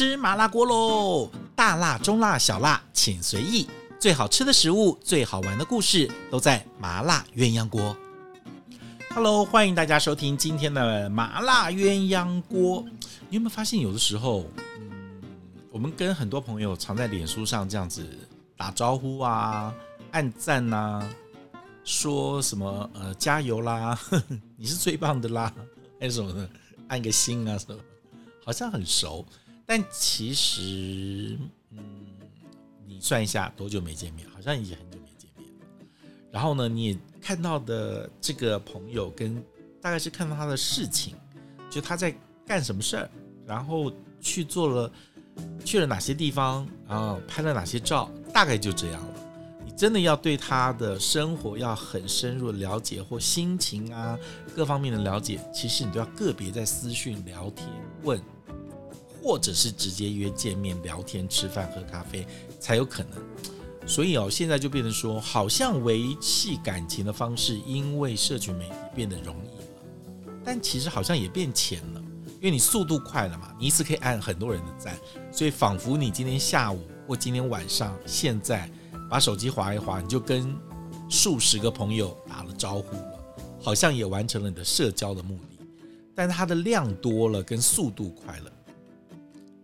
吃麻辣锅喽！大辣、中辣、小辣，请随意。最好吃的食物，最好玩的故事，都在麻辣鸳鸯锅。Hello，欢迎大家收听今天的麻辣鸳鸯锅。你有没有发现，有的时候，嗯，我们跟很多朋友常在脸书上这样子打招呼啊、按赞呐、啊，说什么呃加油啦，你是最棒的啦，还是什么的，按个心啊什么。好像很熟，但其实，嗯，你算一下多久没见面？好像已经很久没见面了。然后呢，你也看到的这个朋友，跟大概是看到他的事情，就他在干什么事儿，然后去做了去了哪些地方，然后拍了哪些照，大概就这样了。你真的要对他的生活要很深入的了解，或心情啊各方面的了解，其实你都要个别在私讯聊天问。或者是直接约见面聊天、吃饭、喝咖啡才有可能。所以哦，现在就变成说，好像维系感情的方式，因为社群媒体变得容易了，但其实好像也变浅了，因为你速度快了嘛，你一次可以按很多人的赞，所以仿佛你今天下午或今天晚上，现在把手机划一划，你就跟数十个朋友打了招呼了，好像也完成了你的社交的目的，但它的量多了，跟速度快了。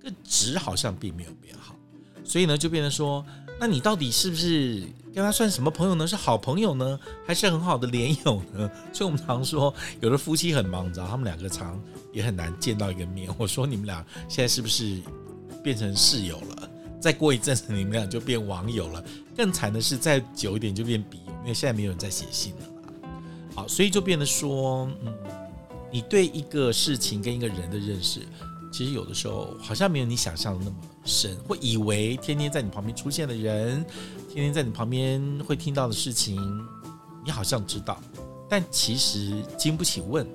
这值好像并没有变好，所以呢，就变成说，那你到底是不是跟他算什么朋友呢？是好朋友呢，还是很好的连友呢？所以我们常说，有的夫妻很忙，你知道，他们两个常也很难见到一个面。我说你们俩现在是不是变成室友了？再过一阵子，你们俩就变网友了。更惨的是，再久一点就变笔友，因为现在没有人在写信了嘛。好，所以就变得说，嗯，你对一个事情跟一个人的认识。其实有的时候好像没有你想象的那么深，会以为天天在你旁边出现的人，天天在你旁边会听到的事情，你好像知道，但其实经不起问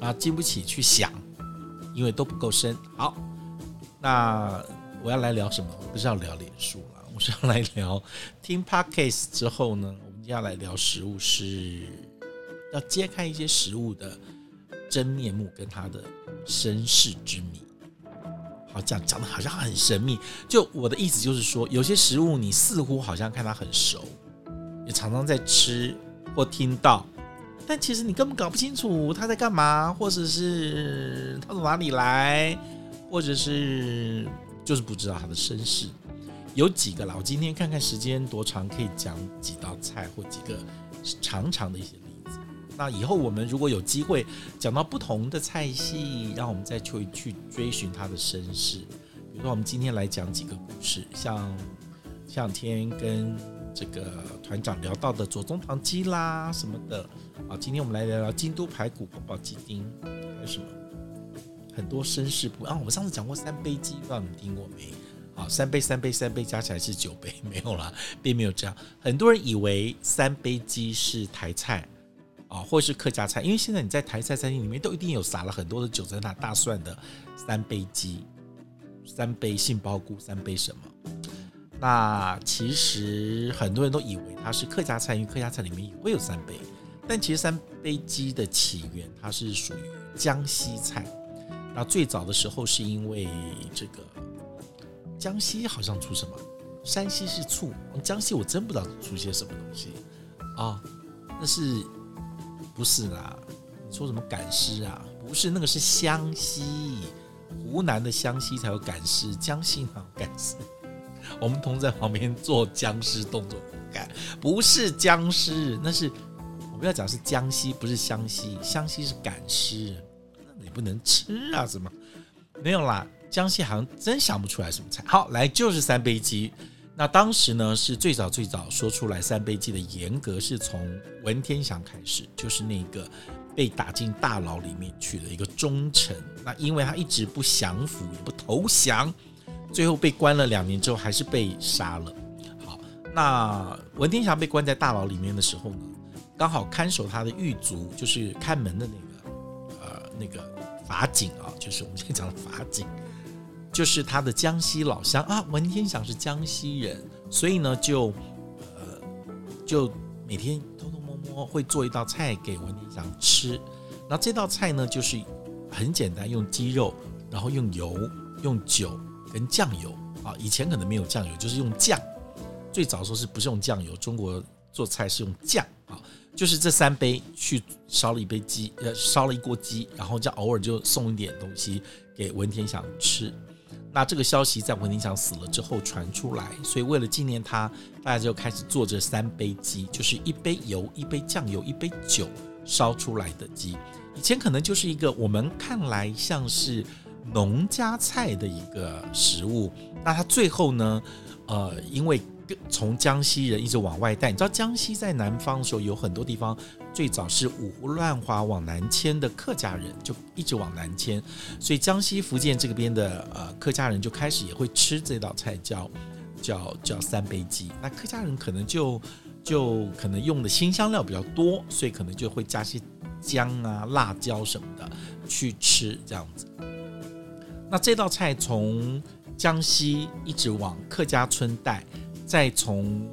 啊，经不起去想，因为都不够深。好，那我要来聊什么？我不是要聊脸书了，我是要来聊听 Podcast 之后呢，我们要来聊食物，是要揭开一些食物的。真面目跟他的身世之谜，好，讲讲的好像很神秘。就我的意思就是说，有些食物你似乎好像看他很熟，也常常在吃或听到，但其实你根本搞不清楚他在干嘛，或者是他从哪里来，或者是就是不知道他的身世。有几个啦，我今天看看时间多长，可以讲几道菜或几个长长的一些。那以后我们如果有机会讲到不同的菜系，让我们再去去追寻它的身世。比如说，我们今天来讲几个故事，像前两天跟这个团长聊到的左宗棠鸡啦什么的啊。今天我们来聊聊京都排骨、宫保鸡丁，还有什么很多身世不啊。我们上次讲过三杯鸡，不知道你们听过没？啊，三杯三杯三杯加起来是九杯，没有啦，并没有这样。很多人以为三杯鸡是台菜。啊，或者是客家菜，因为现在你在台菜餐厅里面都一定有撒了很多的九层塔、大蒜的三杯鸡、三杯杏鲍菇、三杯什么？那其实很多人都以为它是客家菜，因为客家菜里面也会有三杯。但其实三杯鸡的起源，它是属于江西菜。那最早的时候是因为这个江西好像出什么，山西是醋，江西我真不知道出些什么东西啊，那是。不是啦，你说什么赶尸啊？不是，那个是湘西，湖南的湘西才有赶尸，江西哪有赶尸？我们同在旁边做僵尸动作不敢，不是僵尸，那是我们要讲是江西，不是湘西，湘西是赶尸，那你不能吃啊？怎么没有啦？江西好像真想不出来什么菜。好，来就是三杯鸡。那当时呢，是最早最早说出来三杯鸡的严格是从文天祥开始，就是那个被打进大牢里面去的一个忠臣。那因为他一直不降服也不投降，最后被关了两年之后还是被杀了。好，那文天祥被关在大牢里面的时候呢，刚好看守他的狱卒就是看门的那个呃那个法警啊，就是我们现在讲的法警。就是他的江西老乡啊，文天祥是江西人，所以呢，就呃，就每天偷偷摸摸会做一道菜给文天祥吃。那这道菜呢，就是很简单，用鸡肉，然后用油用酒跟酱油啊，以前可能没有酱油，就是用酱。最早说是不是用酱油？中国做菜是用酱啊，就是这三杯去烧了一杯鸡，呃，烧了一锅鸡，然后就偶尔就送一点东西给文天祥吃。那这个消息在文天祥死了之后传出来，所以为了纪念他，大家就开始做这三杯鸡，就是一杯油、一杯酱油、一杯酒烧出来的鸡。以前可能就是一个我们看来像是农家菜的一个食物。那它最后呢，呃，因为。从江西人一直往外带，你知道江西在南方的时候有很多地方，最早是五胡乱华往南迁的客家人，就一直往南迁，所以江西、福建这边的呃客家人就开始也会吃这道菜，叫叫叫三杯鸡。那客家人可能就就可能用的辛香料比较多，所以可能就会加些姜啊、辣椒什么的去吃这样子。那这道菜从江西一直往客家村带。再从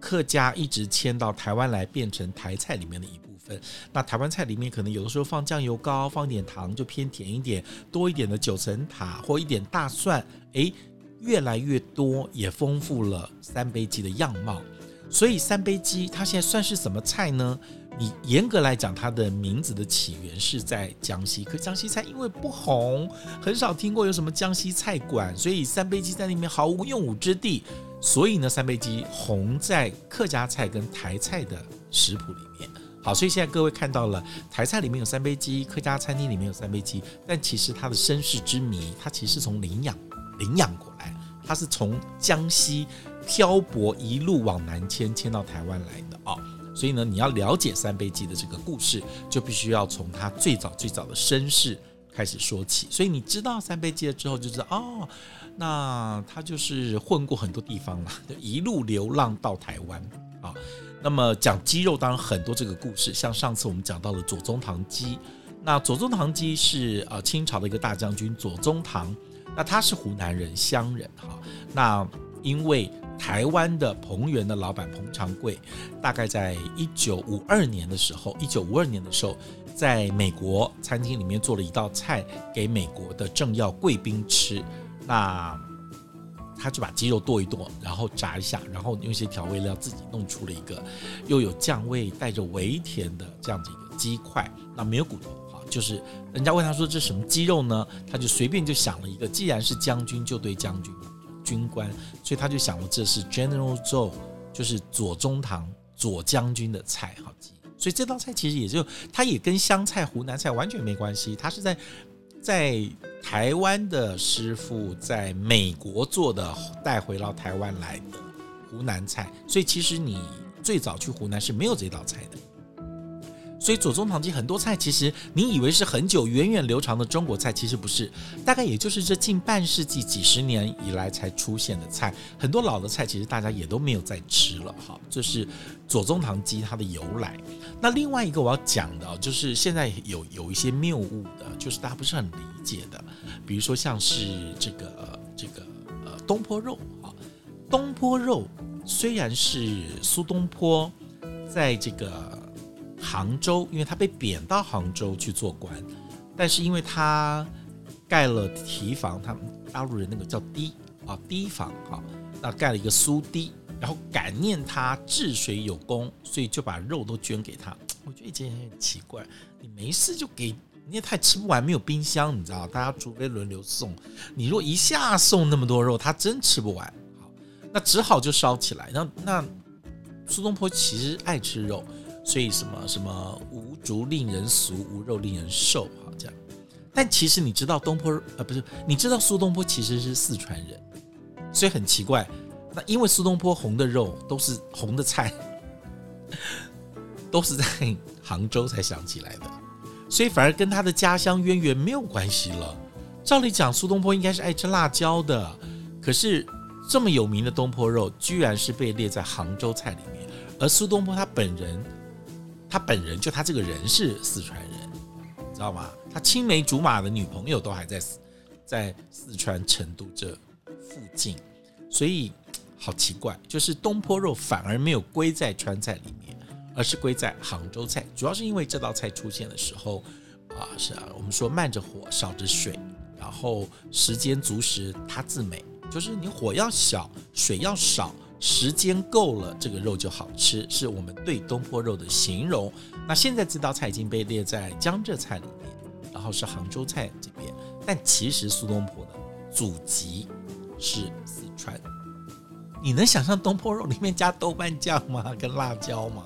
客家一直迁到台湾来，变成台菜里面的一部分。那台湾菜里面可能有的时候放酱油膏，放一点糖，就偏甜一点；多一点的九层塔或一点大蒜，诶，越来越多，也丰富了三杯鸡的样貌。所以三杯鸡它现在算是什么菜呢？你严格来讲，它的名字的起源是在江西，可江西菜因为不红，很少听过有什么江西菜馆，所以三杯鸡在那边毫无用武之地。所以呢，三杯鸡红在客家菜跟台菜的食谱里面。好，所以现在各位看到了台菜里面有三杯鸡，客家餐厅里面有三杯鸡，但其实它的身世之谜，它其实是从领养领养过来，它是从江西漂泊一路往南迁，迁到台湾来的啊。所以呢，你要了解三杯鸡的这个故事，就必须要从他最早最早的身世开始说起。所以你知道三杯鸡了之后，就知道哦，那他就是混过很多地方了，就 一路流浪到台湾啊。那么讲鸡肉，当然很多这个故事，像上次我们讲到了左宗棠鸡，那左宗棠鸡是呃清朝的一个大将军左宗棠，那他是湖南人湘人哈，那因为。台湾的彭源的老板彭长贵，大概在一九五二年的时候，一九五二年的时候，在美国餐厅里面做了一道菜给美国的政要贵宾吃。那他就把鸡肉剁一剁，然后炸一下，然后用一些调味料自己弄出了一个又有酱味、带着微甜的这样子一个鸡块。那没有骨头，哈，就是人家问他说这什么鸡肉呢？他就随便就想了一个，既然是将军，就对将军。军官，所以他就想了，这是 General Tso，就是左宗棠左将军的菜，好。所以这道菜其实也就，它也跟湘菜、湖南菜完全没关系，它是在在台湾的师傅在美国做的，带回到台湾来的湖南菜。所以其实你最早去湖南是没有这道菜的。所以左宗棠鸡很多菜，其实你以为是很久源远流长的中国菜，其实不是，大概也就是这近半世纪、几十年以来才出现的菜。很多老的菜，其实大家也都没有再吃了。哈，这是左宗棠鸡它的由来。那另外一个我要讲的，就是现在有有一些谬误的，就是大家不是很理解的，比如说像是这个这个呃东坡肉啊，东坡肉虽然是苏东坡在这个。杭州，因为他被贬到杭州去做官，但是因为他盖了堤防，他们大陆人那个叫堤啊堤防啊，那盖了一个苏堤，然后感念他治水有功，所以就把肉都捐给他。我觉得这件事很奇怪，你没事就给，你也吃不完，没有冰箱，你知道，大家除非轮流送，你若一下送那么多肉，他真吃不完，好，那只好就烧起来。那那苏东坡其实爱吃肉。所以什么什么无竹令人俗，无肉令人瘦，好这样。但其实你知道东坡呃不是，你知道苏东坡其实是四川人，所以很奇怪。那因为苏东坡红的肉都是红的菜，都是在杭州才想起来的，所以反而跟他的家乡渊源没有关系了。照理讲，苏东坡应该是爱吃辣椒的，可是这么有名的东坡肉，居然是被列在杭州菜里面，而苏东坡他本人。他本人就他这个人是四川人，你知道吗？他青梅竹马的女朋友都还在四在四川成都这附近，所以好奇怪，就是东坡肉反而没有归在川菜里面，而是归在杭州菜。主要是因为这道菜出现的时候啊，是啊，我们说慢着火，少着水，然后时间足时它自美，就是你火要小，水要少，时间够了，这个肉就好吃，是我们对东坡肉的形容。那现在这道菜已经被列在江浙菜里面，然后是杭州菜这边，但其实苏东坡的祖籍是四川。你能想象东坡肉里面加豆瓣酱吗？跟辣椒吗？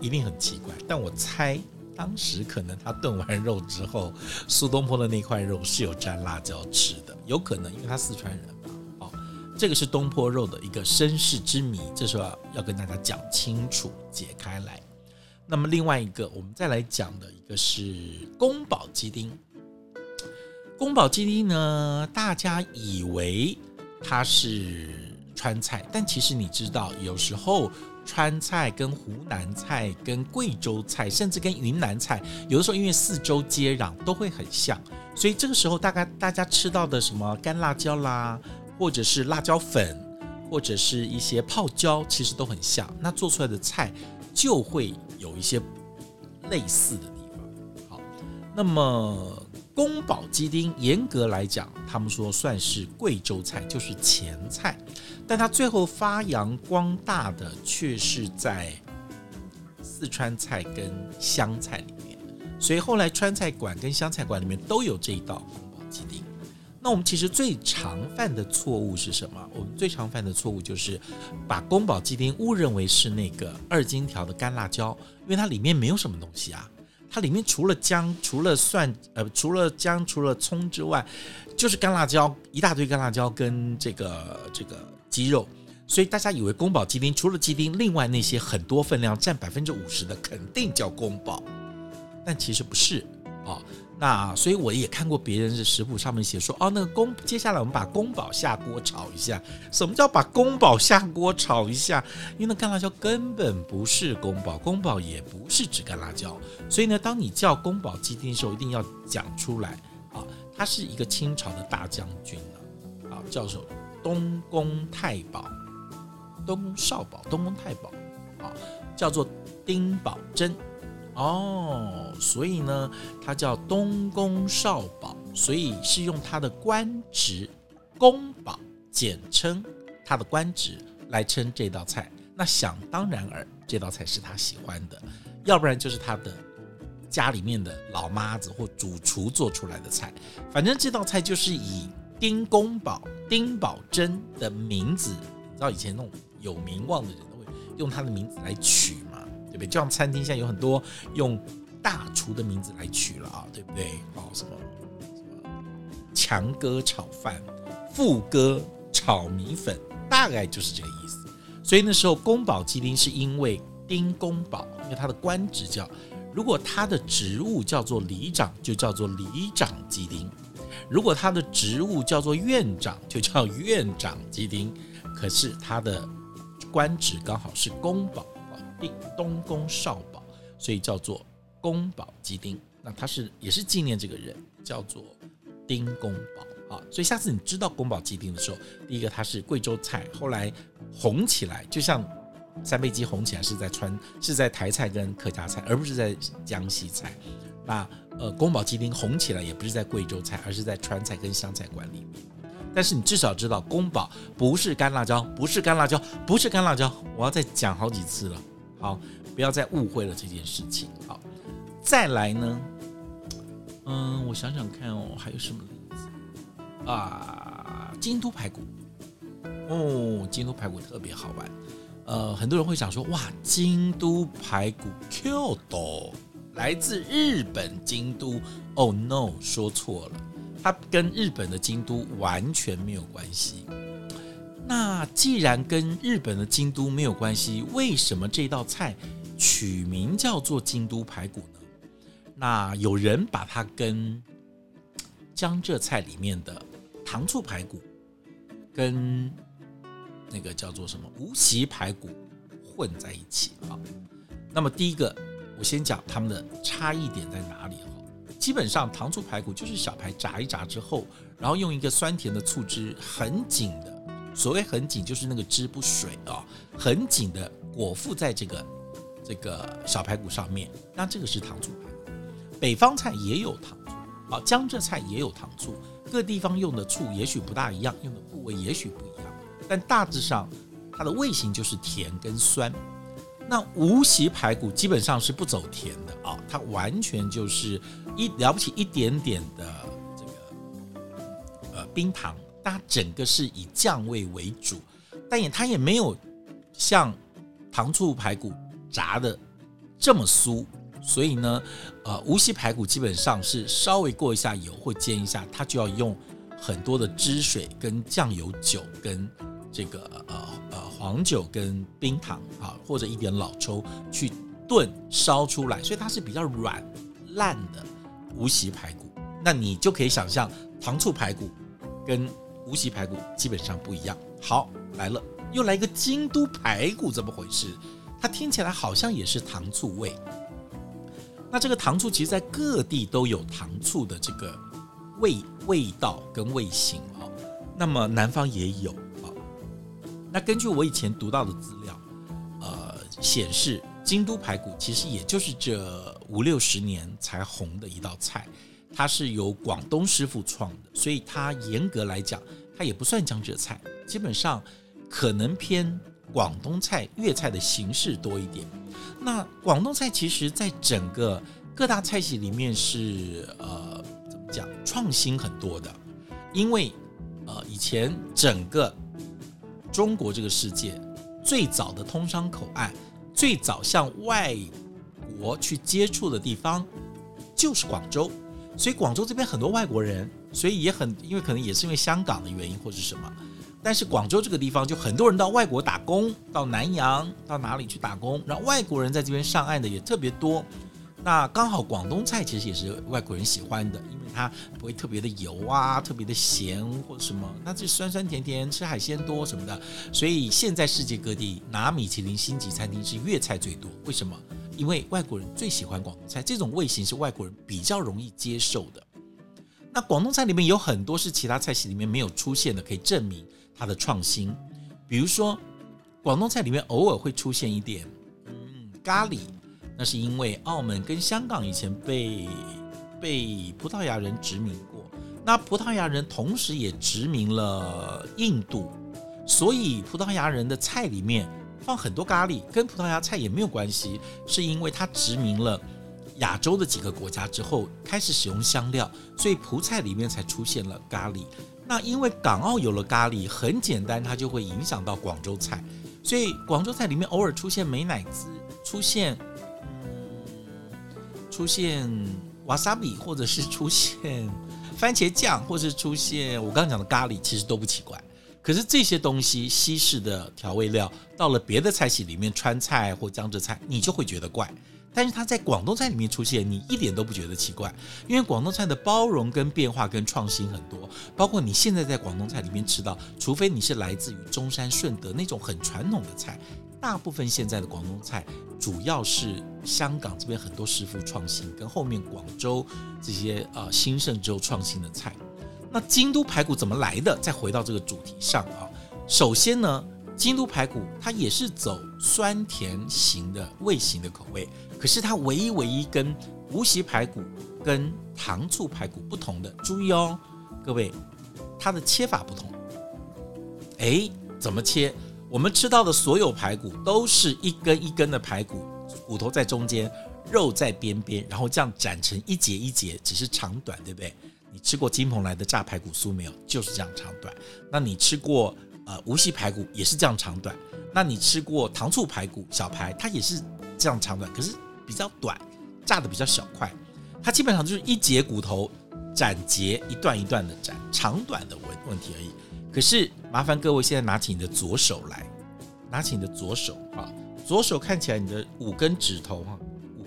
一定很奇怪。但我猜当时可能他炖完肉之后，苏东坡的那块肉是有蘸辣椒吃的，有可能，因为他四川人。这个是东坡肉的一个身世之谜，这时候要，要跟大家讲清楚、解开来。那么另外一个，我们再来讲的一个是宫保鸡丁。宫保鸡丁呢，大家以为它是。川菜，但其实你知道，有时候川菜跟湖南菜、跟贵州菜，甚至跟云南菜，有的时候因为四周接壤，都会很像。所以这个时候，大概大家吃到的什么干辣椒啦，或者是辣椒粉，或者是一些泡椒，其实都很像。那做出来的菜就会有一些类似的地方。好，那么。宫保鸡丁严格来讲，他们说算是贵州菜，就是前菜，但它最后发扬光大的却是在四川菜跟湘菜里面，所以后来川菜馆跟湘菜馆里面都有这一道宫保鸡丁。那我们其实最常犯的错误是什么？我们最常犯的错误就是把宫保鸡丁误认为是那个二荆条的干辣椒，因为它里面没有什么东西啊。它里面除了姜、除了蒜、呃，除了姜、除了葱之外，就是干辣椒，一大堆干辣椒跟这个这个鸡肉，所以大家以为宫保鸡丁除了鸡丁，另外那些很多分量占百分之五十的肯定叫宫保，但其实不是啊。那所以我也看过别人的食谱上面写说，哦，那个宫，接下来我们把宫保下锅炒一下。什么叫把宫保下锅炒一下？因为那干辣椒根本不是宫保，宫保也不是指干辣椒。所以呢，当你叫宫保鸡丁的时候，一定要讲出来啊，他是一个清朝的大将军啊，叫做东宫太保，东宫少保，东宫太保啊，叫做丁宝珍。哦，所以呢，他叫东宫少保，所以是用他的官职宫保，简称他的官职来称这道菜。那想当然尔，这道菜是他喜欢的，要不然就是他的家里面的老妈子或主厨做出来的菜。反正这道菜就是以丁公保、丁宝楨的名字，你知道以前那种有名望的人都会用他的名字来取嘛。对不对？就像餐厅现在有很多用大厨的名字来取了啊，对不对？哦，什么什么强哥炒饭，富哥炒米粉，大概就是这个意思。所以那时候宫保鸡丁是因为丁公保，因为他的官职叫，如果他的职务叫做里长，就叫做里长鸡丁；如果他的职务叫做院长，就叫院长鸡丁。可是他的官职刚好是宫保。东宫少保，所以叫做宫保鸡丁。那他是也是纪念这个人，叫做丁公保啊。所以下次你知道宫保鸡丁的时候，第一个它是贵州菜，后来红起来，就像三杯鸡红起来是在川，是在台菜跟客家菜，而不是在江西菜。那呃，宫保鸡丁红起来也不是在贵州菜，而是在川菜跟湘菜馆里面。但是你至少知道宫保不是干辣椒，不是干辣椒，不是干辣椒。我要再讲好几次了。好，不要再误会了这件事情。好，再来呢？嗯，我想想看哦，还有什么例子啊？京都排骨哦，京都排骨特别好玩。呃，很多人会想说，哇，京都排骨 Kyoto 来自日本京都。Oh no，说错了，它跟日本的京都完全没有关系。那既然跟日本的京都没有关系，为什么这道菜取名叫做京都排骨呢？那有人把它跟江浙菜里面的糖醋排骨跟那个叫做什么无锡排骨混在一起啊。那么第一个，我先讲它们的差异点在哪里哈。基本上糖醋排骨就是小排炸一炸之后，然后用一个酸甜的醋汁很紧的。所谓很紧，就是那个汁不水啊，很紧的裹覆在这个这个小排骨上面。那这个是糖醋排骨。北方菜也有糖醋，啊，江浙菜也有糖醋，各地方用的醋也许不大一样，用的部位也许不一样，但大致上它的味型就是甜跟酸。那无锡排骨基本上是不走甜的啊，它完全就是一了不起一点点的这个呃冰糖，它整个是以酱味为主，但也它也没有像糖醋排骨炸的这么酥，所以呢，呃，无锡排骨基本上是稍微过一下油或煎一下，它就要用很多的汁水跟酱油酒跟这个呃呃。黄酒跟冰糖啊，或者一点老抽去炖烧出来，所以它是比较软烂的无锡排骨。那你就可以想象糖醋排骨跟无锡排骨基本上不一样。好，来了，又来一个京都排骨，怎么回事？它听起来好像也是糖醋味。那这个糖醋其实在各地都有糖醋的这个味味道跟味型啊。那么南方也有啊。那根据我以前读到的资料，呃，显示京都排骨其实也就是这五六十年才红的一道菜，它是由广东师傅创的，所以它严格来讲，它也不算江浙菜，基本上可能偏广东菜、粤菜的形式多一点。那广东菜其实在整个各大菜系里面是呃怎么讲创新很多的，因为呃以前整个。中国这个世界最早的通商口岸，最早向外国去接触的地方就是广州，所以广州这边很多外国人，所以也很因为可能也是因为香港的原因或是什么，但是广州这个地方就很多人到外国打工，到南洋到哪里去打工，然后外国人在这边上岸的也特别多。那刚好广东菜其实也是外国人喜欢的，因为它不会特别的油啊，特别的咸或什么，那这酸酸甜甜，吃海鲜多什么的，所以现在世界各地拿米其林星级餐厅是粤菜最多。为什么？因为外国人最喜欢广东菜，这种味型是外国人比较容易接受的。那广东菜里面有很多是其他菜系里面没有出现的，可以证明它的创新。比如说，广东菜里面偶尔会出现一点，嗯，咖喱。那是因为澳门跟香港以前被被葡萄牙人殖民过，那葡萄牙人同时也殖民了印度，所以葡萄牙人的菜里面放很多咖喱，跟葡萄牙菜也没有关系，是因为它殖民了亚洲的几个国家之后，开始使用香料，所以葡菜里面才出现了咖喱。那因为港澳有了咖喱，很简单，它就会影响到广州菜，所以广州菜里面偶尔出现美乃滋，出现嗯。出现瓦萨比，或者是出现番茄酱，或者是出现我刚刚讲的咖喱，其实都不奇怪。可是这些东西，西式的调味料，到了别的菜系里面，川菜或江浙菜，你就会觉得怪。但是它在广东菜里面出现，你一点都不觉得奇怪，因为广东菜的包容跟变化跟创新很多。包括你现在在广东菜里面吃到，除非你是来自于中山顺德那种很传统的菜。大部分现在的广东菜，主要是香港这边很多师傅创新，跟后面广州这些呃兴盛之后创新的菜。那京都排骨怎么来的？再回到这个主题上啊，首先呢，京都排骨它也是走酸甜型的味型的口味，可是它唯一唯一跟无锡排骨跟糖醋排骨不同的，注意哦，各位，它的切法不同。诶，怎么切？我们吃到的所有排骨都是一根一根的排骨，骨头在中间，肉在边边，然后这样斩成一节一节，只是长短，对不对？你吃过金蓬莱的炸排骨酥没有？就是这样长短。那你吃过呃无锡排骨也是这样长短？那你吃过糖醋排骨小排，它也是这样长短，可是比较短，炸的比较小块。它基本上就是一节骨头斩节，一段一段的斩，长短的问问题而已。可是麻烦各位现在拿起你的左手来，拿起你的左手啊，左手看起来你的五根指头哈，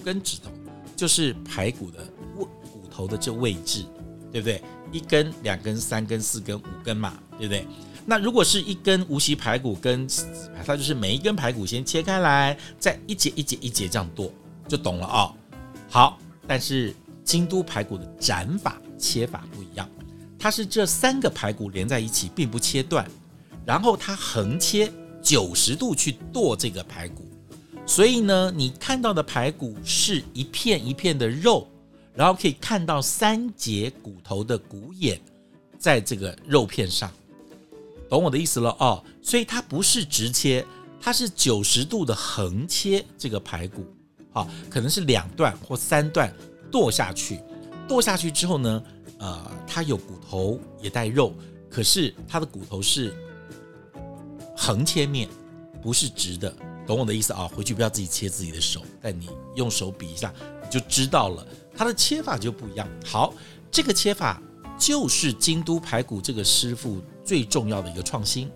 根指头就是排骨的位骨头的这位置，对不对？一根、两根、三根、四根、五根嘛，对不对？那如果是一根无锡排骨跟它就是每一根排骨先切开来，再一节一节一节这样剁，就懂了啊、好，但是京都排骨的斩法切法不一样。它是这三个排骨连在一起，并不切断，然后它横切九十度去剁这个排骨，所以呢，你看到的排骨是一片一片的肉，然后可以看到三节骨头的骨眼，在这个肉片上，懂我的意思了哦。所以它不是直切，它是九十度的横切这个排骨，好，可能是两段或三段剁下去。剁下去之后呢，呃，它有骨头也带肉，可是它的骨头是横切面，不是直的，懂我的意思啊？回去不要自己切自己的手，但你用手比一下，你就知道了，它的切法就不一样。好，这个切法就是京都排骨这个师傅最重要的一个创新，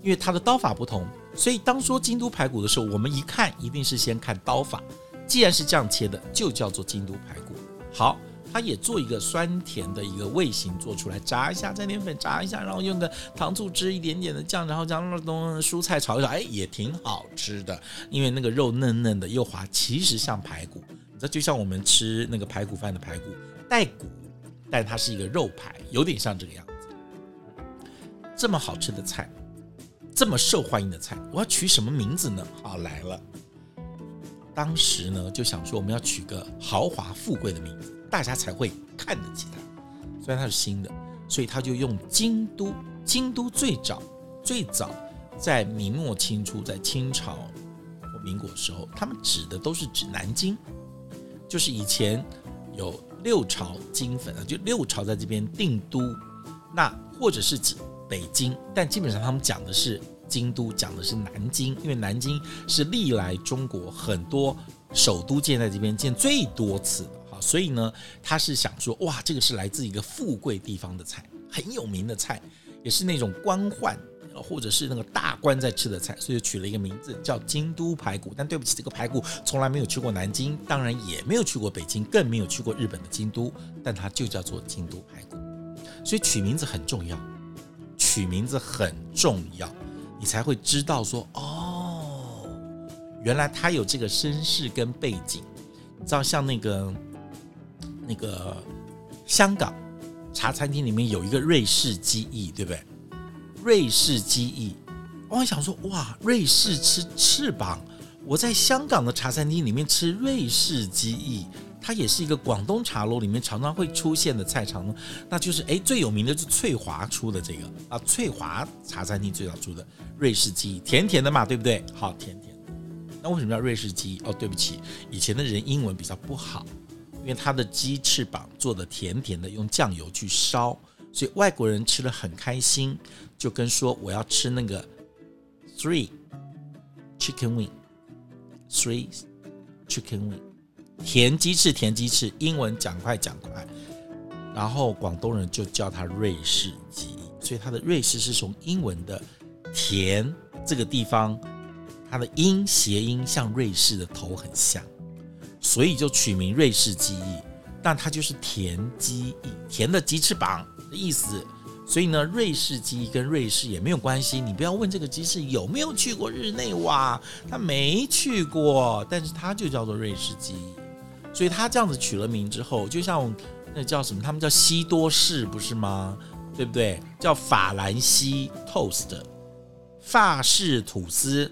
因为他的刀法不同，所以当说京都排骨的时候，我们一看一定是先看刀法。既然是这样切的，就叫做京都排骨。好。他也做一个酸甜的一个味型做出来，炸一下，再点粉炸一下，然后用个糖醋汁一点点的酱，然后将那东蔬菜炒一炒，哎，也挺好吃的。因为那个肉嫩嫩的又滑，其实像排骨，这就像我们吃那个排骨饭的排骨带骨，但它是一个肉排，有点像这个样子。这么好吃的菜，这么受欢迎的菜，我要取什么名字呢？好，来了，当时呢就想说我们要取个豪华富贵的名字。大家才会看得起它，虽然它是新的，所以他就用京都。京都最早最早在明末清初，在清朝或民国时候，他们指的都是指南京，就是以前有六朝京粉啊，就六朝在这边定都，那或者是指北京，但基本上他们讲的是京都，讲的是南京，因为南京是历来中国很多首都建在这边建最多次的哈。所以呢，他是想说，哇，这个是来自一个富贵地方的菜，很有名的菜，也是那种官宦或者是那个大官在吃的菜，所以取了一个名字叫京都排骨。但对不起，这个排骨从来没有去过南京，当然也没有去过北京，更没有去过日本的京都，但它就叫做京都排骨。所以取名字很重要，取名字很重要，你才会知道说，哦，原来他有这个身世跟背景。你知道像那个。那个香港茶餐厅里面有一个瑞士鸡翼，对不对？瑞士鸡翼，我想说，哇，瑞士吃翅膀。我在香港的茶餐厅里面吃瑞士鸡翼，它也是一个广东茶楼里面常常会出现的菜场，那就是哎，最有名的是翠华出的这个啊，翠华茶餐厅最早出的瑞士鸡翼，甜甜的嘛，对不对？好，甜甜。那为什么叫瑞士鸡？哦，对不起，以前的人英文比较不好。因为它的鸡翅膀做的甜甜的，用酱油去烧，所以外国人吃了很开心，就跟说我要吃那个 three chicken wing，three chicken wing，甜鸡翅，甜鸡翅，英文讲快讲快，然后广东人就叫它瑞士鸡，所以它的瑞士是从英文的甜这个地方，它的音谐音像瑞士的头很像。所以就取名瑞士鸡翼，但它就是甜鸡翼，甜的鸡翅膀的意思。所以呢，瑞士鸡翼跟瑞士也没有关系。你不要问这个鸡翅有没有去过日内瓦，它没去过，但是它就叫做瑞士鸡翼。所以它这样子取了名之后，就像那叫什么，他们叫西多士不是吗？对不对？叫法兰西 toast，法式吐司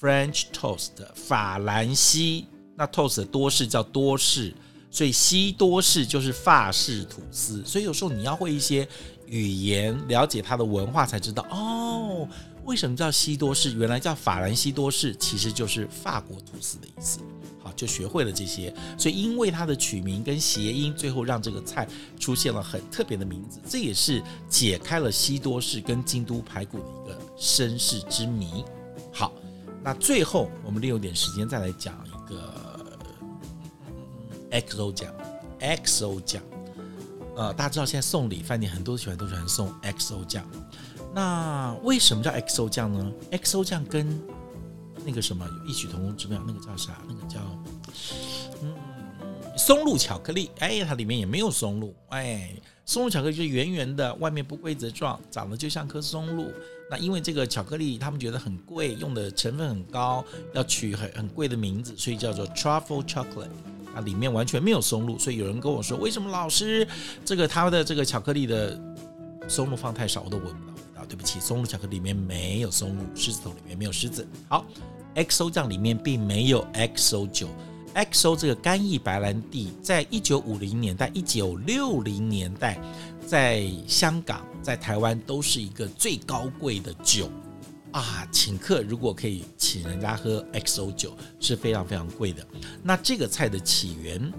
，French toast，法兰西。那 toast 多士叫多士，所以西多士就是法式吐司。所以有时候你要会一些语言，了解它的文化，才知道哦，为什么叫西多士？原来叫法兰西多士，其实就是法国吐司的意思。好，就学会了这些。所以因为它的取名跟谐音，最后让这个菜出现了很特别的名字。这也是解开了西多士跟京都排骨的一个身世之谜。那最后我们利用点时间再来讲一个。XO 酱，XO 酱，呃，大家知道现在送礼饭店很多喜欢都喜欢送 XO 酱，那为什么叫 XO 酱呢？XO 酱跟那个什么异曲同工之妙，那个叫啥？那个叫松露巧克力，哎，它里面也没有松露，哎，松露巧克力就是圆圆的，外面不规则状，长得就像颗松露。那因为这个巧克力他们觉得很贵，用的成分很高，要取很很贵的名字，所以叫做 Truffle Chocolate。那，里面完全没有松露，所以有人跟我说，为什么老师这个他的这个巧克力的松露放太少，我都闻不到味道。对不起，松露巧克力里面没有松露，狮子头里面没有狮子。好，XO 酱里面并没有 XO 酒，XO 这个干邑白兰地，在一九五零年代、一九六零年代，在香港、在台湾都是一个最高贵的酒啊。请客如果可以请人家喝 XO 酒是非常非常贵的。那这个菜的起源，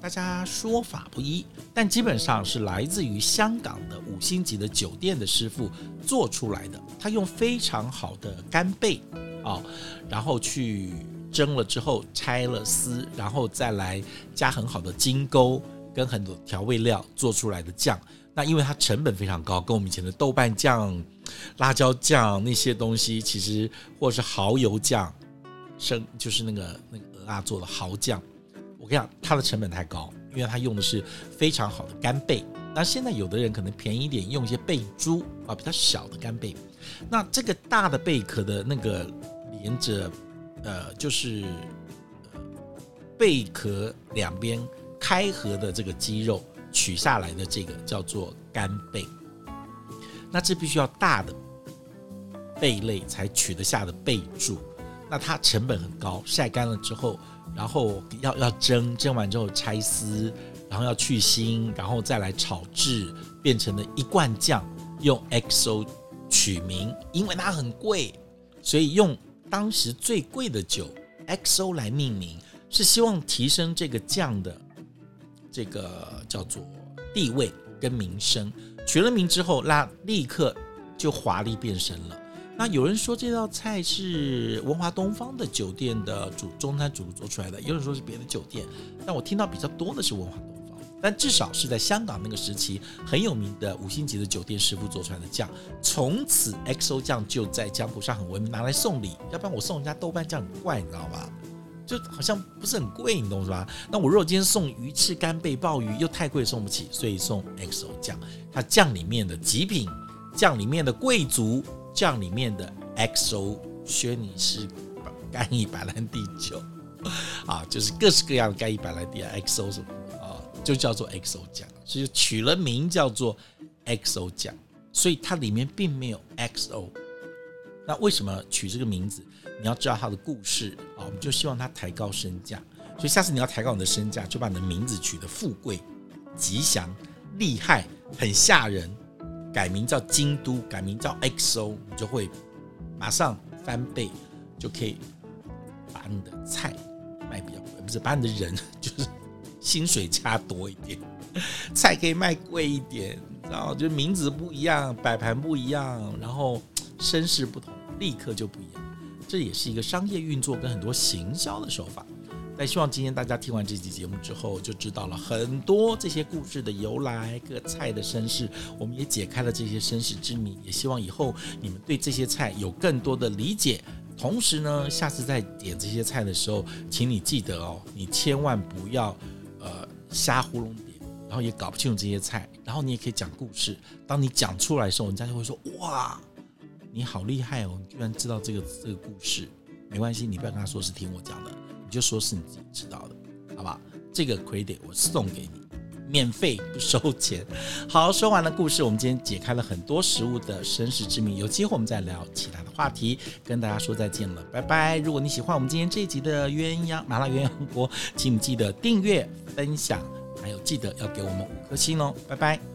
大家说法不一，但基本上是来自于香港的五星级的酒店的师傅做出来的。他用非常好的干贝啊，然后去蒸了之后拆了丝，然后再来加很好的金钩跟很多调味料做出来的酱。那因为它成本非常高，跟我们以前的豆瓣酱、辣椒酱那些东西，其实或者是蚝油酱，生就是那个那个鹅啊做的蚝酱。我跟你讲，它的成本太高，因为它用的是非常好的干贝。那现在有的人可能便宜一点，用一些贝珠啊，比较小的干贝。那这个大的贝壳的那个连着，呃，就是贝壳两边开合的这个肌肉取下来的这个叫做干贝。那这必须要大的贝类才取得下的贝柱，那它成本很高，晒干了之后。然后要要蒸，蒸完之后拆丝，然后要去腥，然后再来炒制，变成了一罐酱，用 XO 取名，因为它很贵，所以用当时最贵的酒 XO 来命名，是希望提升这个酱的这个叫做地位跟名声。取了名之后，那立刻就华丽变身了。那有人说这道菜是文华东方的酒店的主中餐主厨做出来的，有人说是别的酒店，但我听到比较多的是文华东方，但至少是在香港那个时期很有名的五星级的酒店师傅做出来的酱，从此 XO 酱就在江湖上很闻名，拿来送礼，要不然我送人家豆瓣酱很怪，你知道吗？就好像不是很贵，你懂是吧？那我如果今天送鱼翅、干贝、鲍鱼又太贵送不起，所以送 XO 酱，它酱里面的极品，酱里面的贵族。酱里面的 XO 轩尼诗干邑白兰地酒啊，就是各式各样的干邑白兰地啊，XO 什么，就叫做 XO 酱，所以取了名叫做 XO 酱，所以它里面并没有 XO。那为什么取这个名字？你要知道它的故事啊，我们就希望它抬高身价，所以下次你要抬高你的身价，就把你的名字取得富贵、吉祥、厉害、很吓人。改名叫京都，改名叫 XO，你就会马上翻倍，就可以把你的菜卖比较贵，不是把你的人 就是薪水加多一点，菜可以卖贵一点，然后就名字不一样，摆盘不一样，然后身世不同，立刻就不一样。这也是一个商业运作跟很多行销的手法。但希望今天大家听完这期节目之后，就知道了很多这些故事的由来，各菜的身世，我们也解开了这些身世之谜。也希望以后你们对这些菜有更多的理解。同时呢，下次在点这些菜的时候，请你记得哦，你千万不要呃瞎胡弄点，然后也搞不清楚这些菜，然后你也可以讲故事。当你讲出来的时候，人家就会说：“哇，你好厉害哦，你居然知道这个这个故事。”没关系，你不要跟他说是听我讲的。你就说是你自己知道的，好吧？这个 credit 我送给你，免费不收钱。好，说完了故事，我们今天解开了很多食物的身世之谜。有机会我们再聊其他的话题，跟大家说再见了，拜拜。如果你喜欢我们今天这一集的鸳鸯麻辣鸳鸯锅，请记得订阅、分享，还有记得要给我们五颗星哦，拜拜。